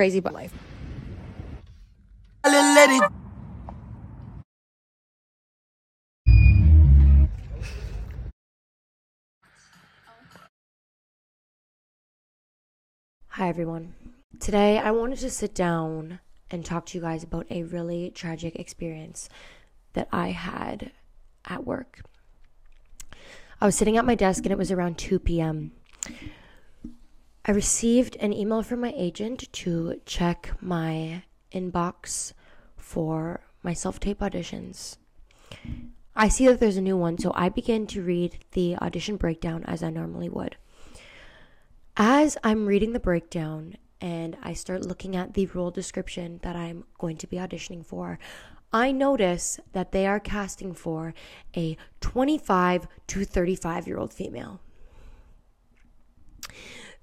crazy but life. Hi, everyone. Today, I wanted to sit down and talk to you guys about a really tragic experience that I had at work. I was sitting at my desk and it was around 2 p.m. I received an email from my agent to check my inbox for my self tape auditions. I see that there's a new one, so I begin to read the audition breakdown as I normally would. As I'm reading the breakdown and I start looking at the role description that I'm going to be auditioning for, I notice that they are casting for a 25 to 35 year old female.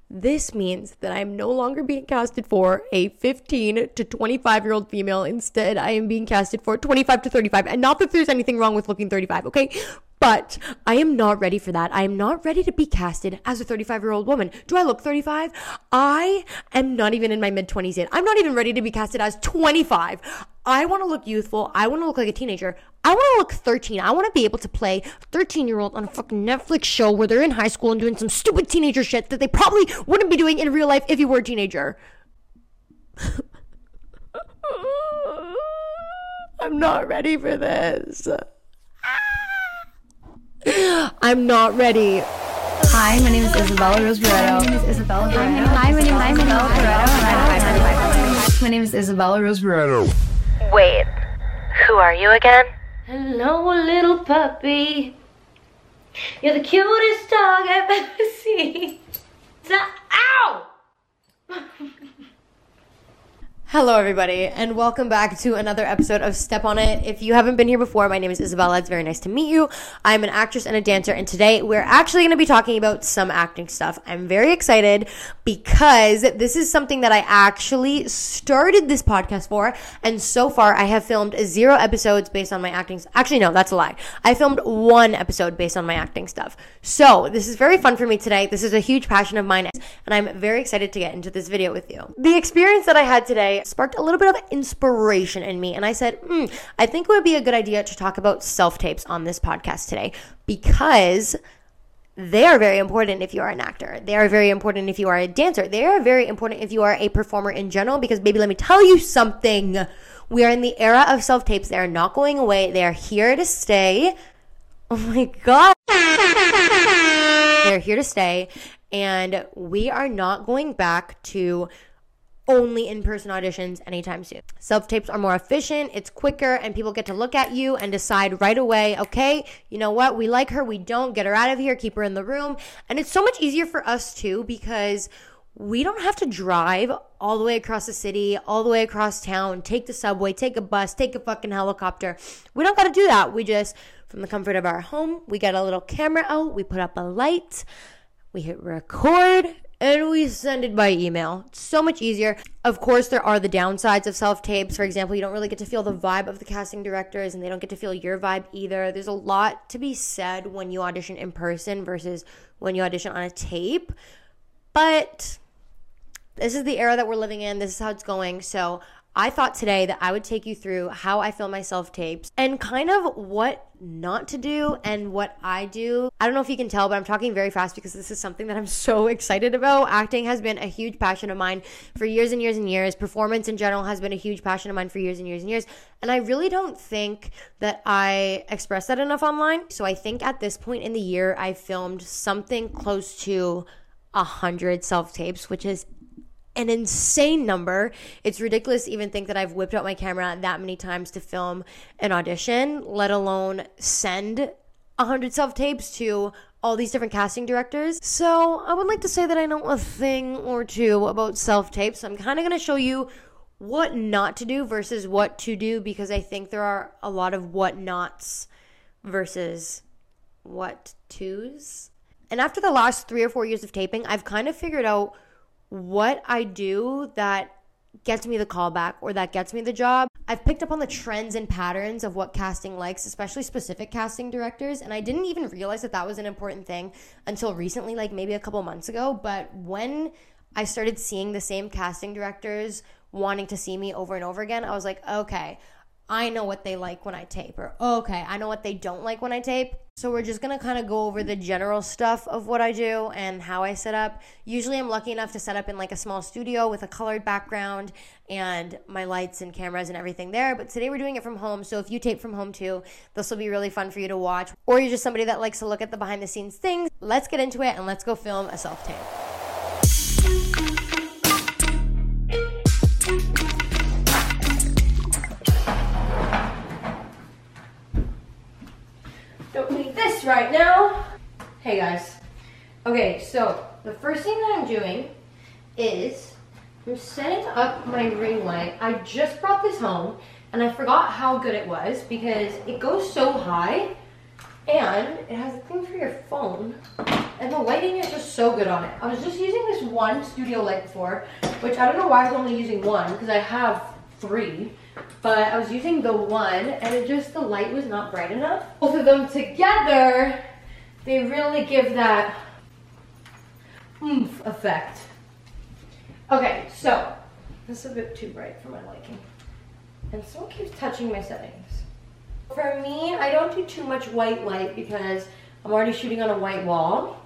This means that I am no longer being casted for a 15 to 25 year old female. Instead, I am being casted for 25 to 35. And not that there's anything wrong with looking 35, okay? But I am not ready for that. I am not ready to be casted as a 35 year old woman. Do I look 35? I am not even in my mid 20s yet. I'm not even ready to be casted as 25. I want to look youthful. I want to look like a teenager. I want to look 13. I want to be able to play 13 year old on a fucking Netflix show where they're in high school and doing some stupid teenager shit that they probably wouldn't be doing in real life if you were a teenager. I'm not ready for this. I'm not ready. Hi, my name is Isabella Rose Barreto. My name is Isabella Barreto. Hi, my name is Isabella Barreto. My name is Isabella Rose Barreto. Wait, who are you again? Hello, little puppy. You're the cutest dog I've ever seen. Ow! Hello, everybody, and welcome back to another episode of Step on It. If you haven't been here before, my name is Isabella. It's very nice to meet you. I'm an actress and a dancer, and today we're actually going to be talking about some acting stuff. I'm very excited because this is something that I actually started this podcast for, and so far I have filmed zero episodes based on my acting. Actually, no, that's a lie. I filmed one episode based on my acting stuff. So this is very fun for me today. This is a huge passion of mine, and I'm very excited to get into this video with you. The experience that I had today sparked a little bit of inspiration in me. And I said, hmm, I think it would be a good idea to talk about self tapes on this podcast today because they are very important if you are an actor. They are very important if you are a dancer. They are very important if you are a performer in general because, baby, let me tell you something. We are in the era of self tapes. They are not going away, they are here to stay. Oh my God. They're here to stay. And we are not going back to only in person auditions anytime soon. Self tapes are more efficient, it's quicker, and people get to look at you and decide right away, okay, you know what, we like her, we don't, get her out of here, keep her in the room. And it's so much easier for us too because we don't have to drive all the way across the city, all the way across town, take the subway, take a bus, take a fucking helicopter. We don't got to do that. We just, from the comfort of our home, we get a little camera out, we put up a light, we hit record, and we send it by email. It's so much easier. Of course, there are the downsides of self tapes. For example, you don't really get to feel the vibe of the casting directors, and they don't get to feel your vibe either. There's a lot to be said when you audition in person versus when you audition on a tape. But this is the era that we're living in. This is how it's going. So I thought today that I would take you through how I film my self tapes and kind of what not to do and what I do. I don't know if you can tell, but I'm talking very fast because this is something that I'm so excited about. Acting has been a huge passion of mine for years and years and years. Performance in general has been a huge passion of mine for years and years and years. And I really don't think that I express that enough online. So I think at this point in the year, I filmed something close to a hundred self tapes, which is an insane number. It's ridiculous to even think that I've whipped out my camera that many times to film an audition, let alone send 100 self tapes to all these different casting directors. So I would like to say that I know a thing or two about self tapes. I'm kind of going to show you what not to do versus what to do because I think there are a lot of what nots versus what twos. And after the last three or four years of taping, I've kind of figured out what I do that gets me the callback or that gets me the job. I've picked up on the trends and patterns of what casting likes, especially specific casting directors, and I didn't even realize that that was an important thing until recently, like maybe a couple months ago. But when I started seeing the same casting directors wanting to see me over and over again. I was like, okay, I know what they like when I tape, or okay, I know what they don't like when I tape. So we're just gonna kind of go over the general stuff of what I do and how I set up. Usually, I'm lucky enough to set up in like a small studio with a colored background and my lights and cameras and everything there. But today we're doing it from home. So if you tape from home too, this will be really fun for you to watch. Or you're just somebody that likes to look at the behind the scenes things. Let's get into it and let's go film a self tape. Right now. Hey guys. Okay, so the first thing that I'm doing is I'm setting up my ring light. I just brought this home and I forgot how good it was because it goes so high and it has a thing for your phone and the lighting is just so good on it. I was just using this one studio light before, which I don't know why I was only using one because I have three but I was using the one and it just, the light was not bright enough. Both of them together, they really give that oomph effect. Okay, so this is a bit too bright for my liking. And someone keeps touching my settings. For me, I don't do too much white light because I'm already shooting on a white wall.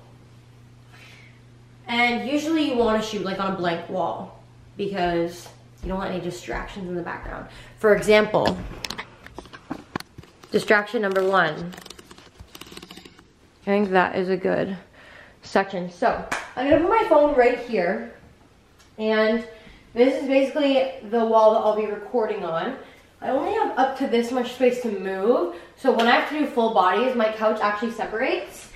And usually you want to shoot like on a blank wall because you don't want any distractions in the background. For example, distraction number one. I think that is a good section. So I'm gonna put my phone right here. And this is basically the wall that I'll be recording on. I only have up to this much space to move. So when I have to do full bodies, my couch actually separates.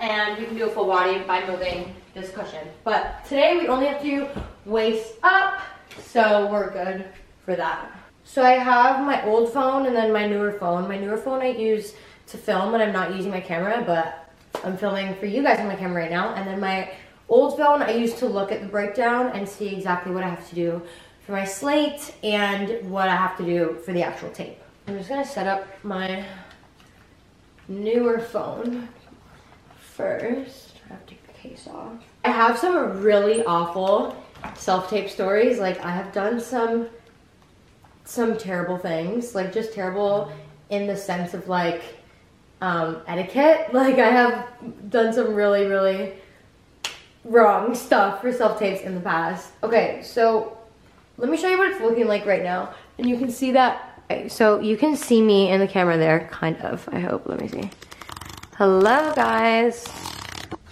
And you can do a full body by moving this cushion. But today we only have to do waist up, so we're good for that. So I have my old phone and then my newer phone. My newer phone I use to film when I'm not using my camera, but I'm filming for you guys on my camera right now. And then my old phone I use to look at the breakdown and see exactly what I have to do for my slate and what I have to do for the actual tape. I'm just gonna set up my newer phone first. I have to take the case off. I have some really awful self-tape stories. Like I have done some some terrible things, like just terrible in the sense of like um, etiquette. Like I have done some really, really wrong stuff for self-tapes in the past. Okay, so let me show you what it's looking like right now. And you can see that, okay, so you can see me in the camera there, kind of, I hope, let me see. Hello guys.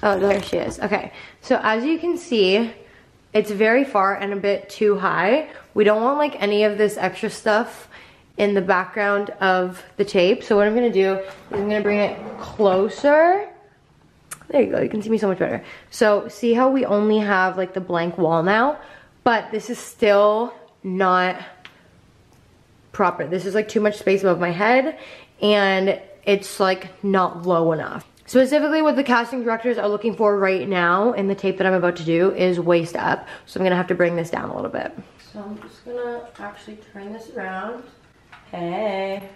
Oh, there she is. Okay, so as you can see, it's very far and a bit too high. We don't want like any of this extra stuff in the background of the tape. So what I'm gonna do is I'm gonna bring it closer. There you go, you can see me so much better. So see how we only have like the blank wall now, but this is still not proper. This is like too much space above my head and it's like not low enough. Specifically what the casting directors are looking for right now in the tape that I'm about to do is waist up. So I'm gonna have to bring this down a little bit. So I'm just gonna actually turn this around. Hey.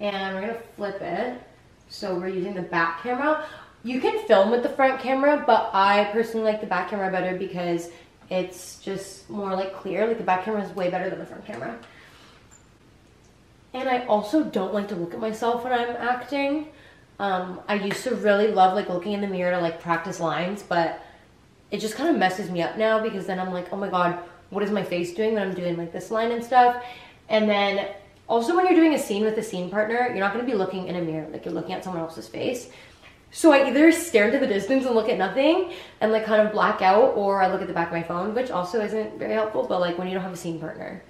And we're gonna flip it. So we're using the back camera. You can film with the front camera, but I personally like the back camera better because it's just more like clear. Like the back camera is way better than the front camera. And I also don't like to look at myself when I'm acting. Um, I used to really love like looking in the mirror to like practice lines, but it just kind of messes me up now because then I'm like, oh my god, what is my face doing when I'm doing like this line and stuff? And then also when you're doing a scene with a scene partner, you're not gonna be looking in a mirror, like you're looking at someone else's face. So I either stare into the distance and look at nothing and like kind of black out, or I look at the back of my phone, which also isn't very helpful, but like when you don't have a scene partner,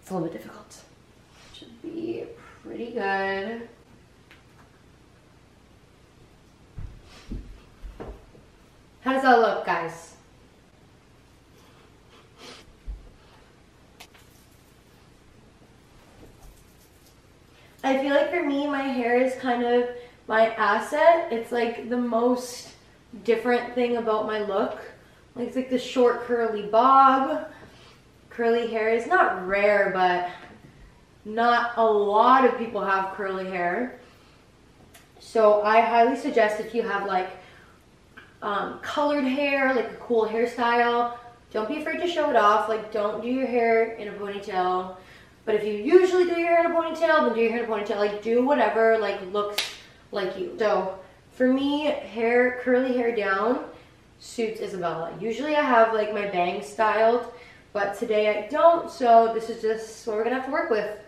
it's a little bit difficult. Should be pretty good. How does that look, guys? I feel like for me, my hair is kind of my asset. It's like the most different thing about my look. Like it's like the short curly bob. Curly hair is not rare, but not a lot of people have curly hair. So I highly suggest if you have like um, colored hair, like a cool hairstyle, don't be afraid to show it off. Like, don't do your hair in a ponytail. But if you usually do your hair in a ponytail, then do your hair in a ponytail. Like, do whatever like looks like you. So, for me, hair, curly hair down suits Isabella. Usually I have like my bangs styled, but today I don't. So this is just what we're gonna have to work with.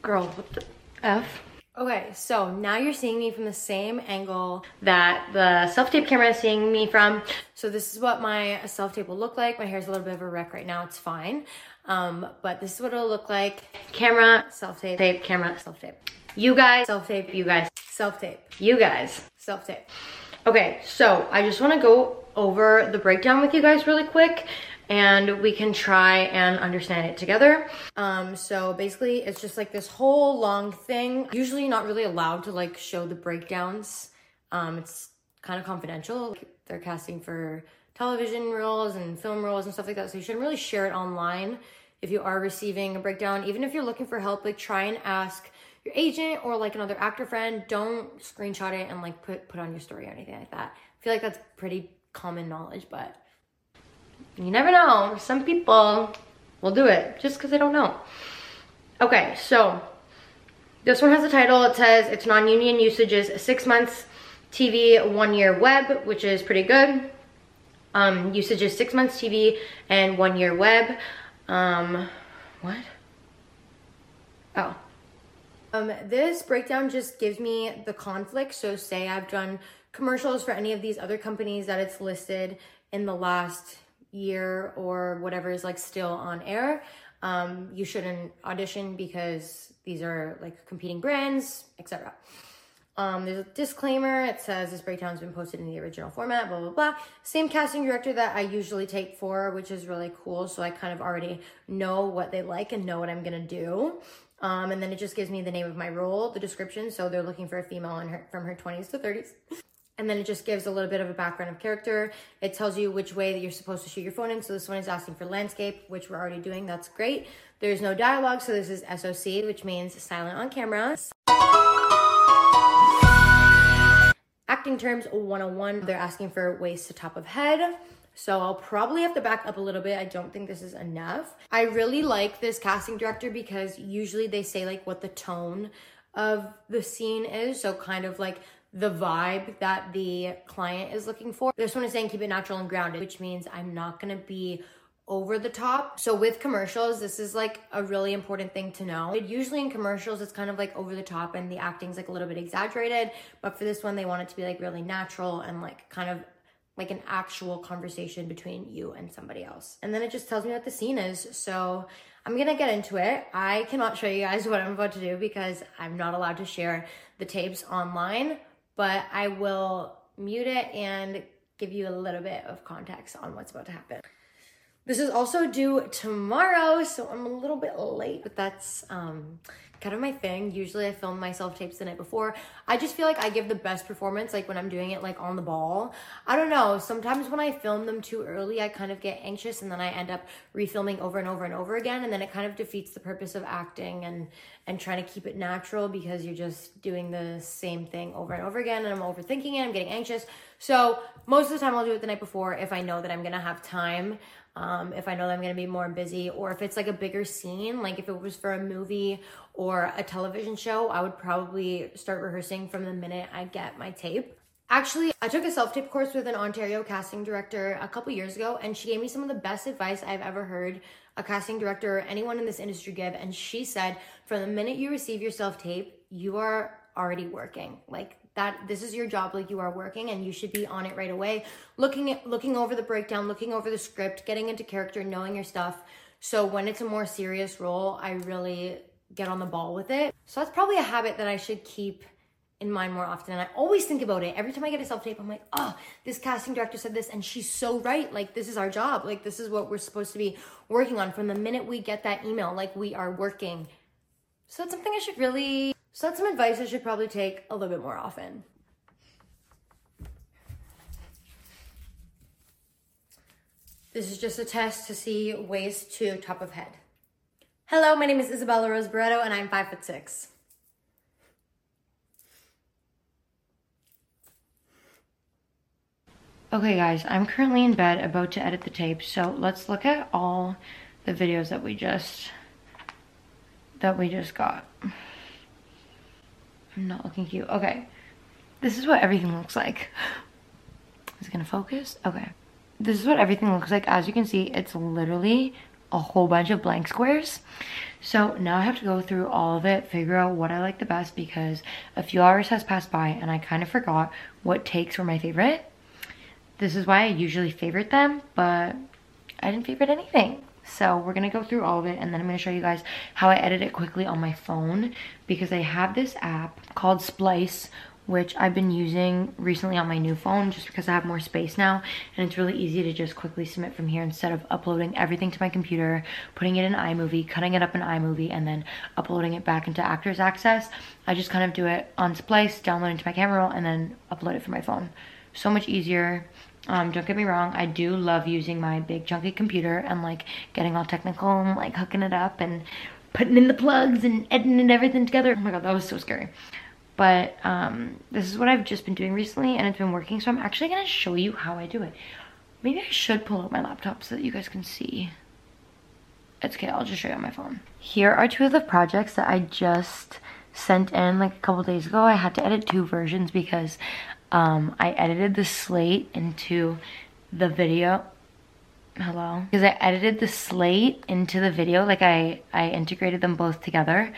Girl, what the F? Okay, so now you're seeing me from the same angle that the self-tape camera is seeing me from. So this is what my self-tape will look like. My hair's a little bit of a wreck right now, it's fine. Um, but this is what it'll look like. Camera, self-tape, tape, camera, self-tape. You guys, self-tape, you guys, self-tape. You guys, self-tape. Okay, so I just wanna go over the breakdown with you guys really quick and we can try and understand it together. Um, so basically it's just like this whole long thing. Usually not really allowed to like show the breakdowns. Um, it's kind of confidential. They're casting for television roles and film roles and stuff like that. So you shouldn't really share it online if you are receiving a breakdown. Even if you're looking for help, like try and ask your agent or like another actor friend. Don't screenshot it and like put put on your story or anything like that. I feel like that's pretty common knowledge, but you never know. Some people will do it just because they don't know. Okay, so this one has a title. It says it's non-union usages, six months TV, one year web, which is pretty good. Um, usage is six months TV and one year web. Um, what? Oh. Um, this breakdown just gives me the conflict. So say I've done commercials for any of these other companies that it's listed in the last year or whatever is like still on air. Um, you shouldn't audition because these are like competing brands, etc. Um, there's a disclaimer. It says this breakdown has been posted in the original format, blah, blah, blah. Same casting director that I usually tape for, which is really cool. So I kind of already know what they like and know what I'm going to do. Um, and then it just gives me the name of my role, the description. So they're looking for a female in her, from her 20s to 30s. And then it just gives a little bit of a background of character. It tells you which way that you're supposed to shoot your phone in. So this one is asking for landscape, which we're already doing. That's great. There's no dialogue. So this is SOC, which means silent on camera. Acting terms 101. They're asking for waist to top of head. So I'll probably have to back up a little bit. I don't think this is enough. I really like this casting director because usually they say like what the tone of the scene is. So kind of like the vibe that the client is looking for. This one is saying keep it natural and grounded, which means I'm not gonna be over the top. So with commercials, this is like a really important thing to know. Usually in commercials, it's kind of like over the top and the acting's like a little bit exaggerated. But for this one, they want it to be like really natural and like kind of like an actual conversation between you and somebody else. And then it just tells me what the scene is. So I'm gonna get into it. I cannot show you guys what I'm about to do because I'm not allowed to share the tapes online but I will mute it and give you a little bit of context on what's about to happen. This is also due tomorrow, so I'm a little bit late, but that's um, kind of my thing. Usually I film myself tapes the night before. I just feel like I give the best performance like when I'm doing it like on the ball. I don't know. Sometimes when I film them too early, I kind of get anxious and then I end up refilming over and over and over again and then it kind of defeats the purpose of acting and and trying to keep it natural because you're just doing the same thing over and over again and I'm overthinking it, I'm getting anxious. So most of the time I'll do it the night before if I know that I'm gonna have time. Um, if I know that I'm gonna be more busy, or if it's like a bigger scene, like if it was for a movie or a television show, I would probably start rehearsing from the minute I get my tape. Actually, I took a self tape course with an Ontario casting director a couple years ago, and she gave me some of the best advice I've ever heard a casting director or anyone in this industry give. And she said, from the minute you receive your self tape, you are already working. Like that, this is your job. Like you are working, and you should be on it right away. Looking at, looking over the breakdown, looking over the script, getting into character, knowing your stuff. So when it's a more serious role, I really get on the ball with it. So that's probably a habit that I should keep in mind more often. And I always think about it. Every time I get a self tape, I'm like, oh, this casting director said this, and she's so right. Like, this is our job. Like, this is what we're supposed to be working on from the minute we get that email. Like, we are working. So it's something I should really, so that's some advice I should probably take a little bit more often. This is just a test to see waist to top of head. Hello, my name is Isabella Rose Barreto, and I'm five foot six. Okay guys, I'm currently in bed about to edit the tape. So let's look at all the videos that we just, that we just got. I'm not looking cute. Okay. This is what everything looks like. Is it gonna focus? Okay. This is what everything looks like. As you can see, it's literally a whole bunch of blank squares. So now I have to go through all of it, figure out what I like the best because a few hours has passed by and I kind of forgot what takes were my favorite. This is why I usually favorite them, but I didn't favorite anything. So we're gonna go through all of it and then I'm gonna show you guys how I edit it quickly on my phone because I have this app called Splice which I've been using recently on my new phone just because I have more space now and it's really easy to just quickly submit from here instead of uploading everything to my computer, putting it in iMovie, cutting it up in iMovie, and then uploading it back into Actors Access. I just kind of do it on Splice, download it into my camera roll, and then upload it from my phone. So much easier. Um, don't get me wrong, I do love using my big chunky computer and like getting all technical and like hooking it up and putting in the plugs and editing everything together. Oh my god, that was so scary. But um, this is what I've just been doing recently and it's been working so I'm actually gonna show you how I do it. Maybe I should pull out my laptop so that you guys can see. It's okay I'll just show you on my phone. Here are two of the projects that I just sent in like a couple days ago. I had to edit two versions because um, I edited the slate into the video hello because I edited the slate into the video like I I integrated them both together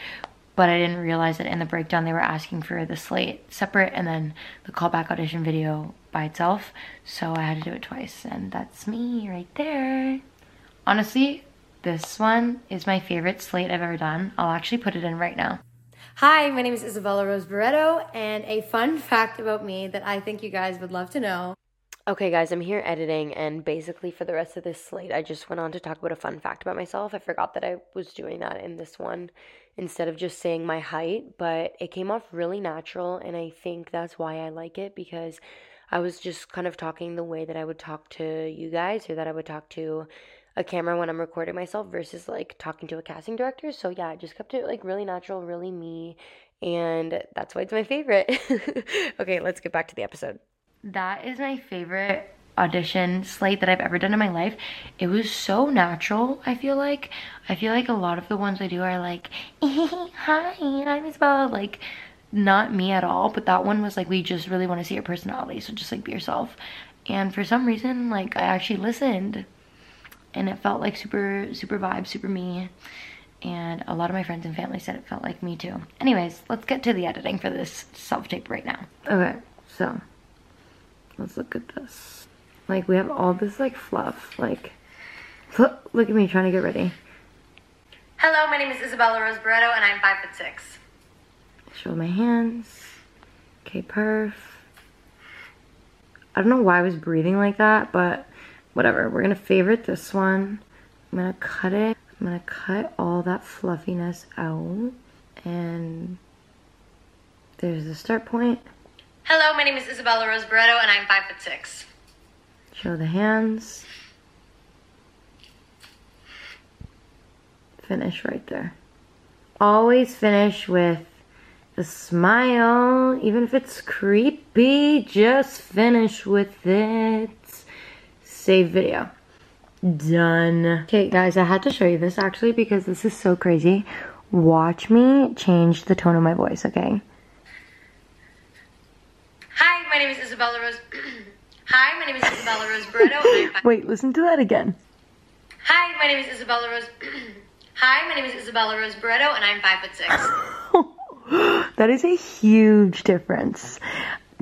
but I didn't realize that in the breakdown they were asking for the slate separate and then the callback audition video by itself. So I had to do it twice and that's me right there. Honestly, this one is my favorite slate I've ever done. I'll actually put it in right now. Hi, my name is Isabella Rose Barreto and a fun fact about me that I think you guys would love to know. Okay, guys, I'm here editing, and basically for the rest of this slate, I just went on to talk about a fun fact about myself. I forgot that I was doing that in this one instead of just saying my height, but it came off really natural, and I think that's why I like it because I was just kind of talking the way that I would talk to you guys or that I would talk to a camera when I'm recording myself versus like talking to a casting director. So yeah, I just kept it like really natural, really me, and that's why it's my favorite. okay, let's get back to the episode. That is my favorite audition slate that I've ever done in my life. It was so natural, I feel like. I feel like a lot of the ones I do are like, hi, I'm Isabel. Like, not me at all, but that one was like, we just really want to see your personality, so just like be yourself. And for some reason, like, I actually listened and it felt like super, super vibe, super me. And a lot of my friends and family said it felt like me too. Anyways, let's get to the editing for this self-tape right now. Okay, so let's look at this. Like, we have all this, like, fluff. Like, look, look at me trying to get ready. Hello, my name is Isabella Rose Barreto, and I'm five foot six. Show my hands. Okay, perf. I don't know why I was breathing like that, but whatever. We're gonna favorite this one. I'm gonna cut it. I'm gonna cut all that fluffiness out. And there's the start point. Hello, my name is Isabella Rose Barreto, and I'm five foot six. Show the hands. Finish right there. Always finish with a smile, even if it's creepy, just finish with it. Save video. Done. Okay, guys, I had to show you this actually because this is so crazy. Watch me change the tone of my voice, okay? Hi, my name is Isabella Rose. Hi, my name is Isabella Rose Barreto. Wait, listen to that again. Hi, my name is Isabella Rose. Hi, my name is Isabella Rose Barreto, and I'm five foot six. that is a huge difference.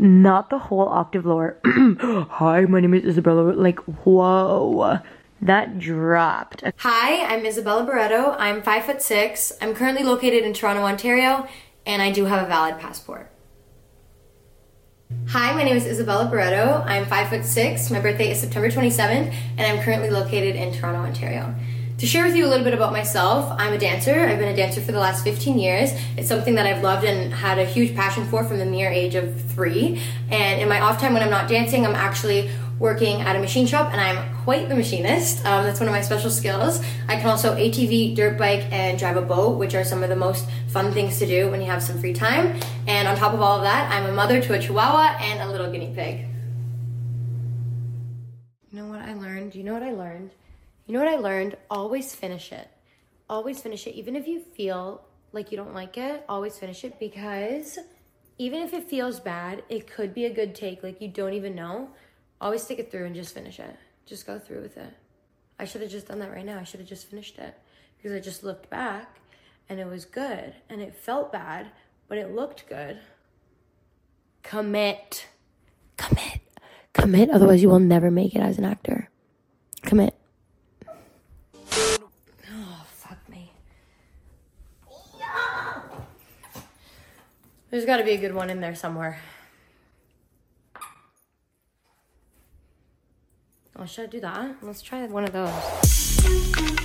Not the whole octave lower. Hi, my name is Isabella. Like, whoa. That dropped. Hi, I'm Isabella Barreto. I'm five foot six. I'm currently located in Toronto, Ontario, and I do have a valid passport. Hi, my name is Isabella Barreto. I'm five foot six. My birthday is September 27th, and I'm currently located in Toronto, Ontario. To share with you a little bit about myself, I'm a dancer. I've been a dancer for the last 15 years. It's something that I've loved and had a huge passion for from the mere age of three. And in my off time when I'm not dancing, I'm actually working at a machine shop and I'm quite the machinist. Um, that's one of my special skills. I can also ATV, dirt bike, and drive a boat, which are some of the most fun things to do when you have some free time. And on top of all of that, I'm a mother to a chihuahua and a little guinea pig. You know what I learned? You know what I learned? You know what I learned? Always finish it. Always finish it. Even if you feel like you don't like it, always finish it because even if it feels bad, it could be a good take. Like you don't even know. Always stick it through and just finish it. Just go through with it. I should have just done that right now. I should have just finished it because I just looked back and it was good and it felt bad, but it looked good. Commit. Commit. Commit, otherwise, you will never make it as an actor. Commit. Oh, fuck me. There's got to be a good one in there somewhere. Oh, should I do that? Let's try one of those.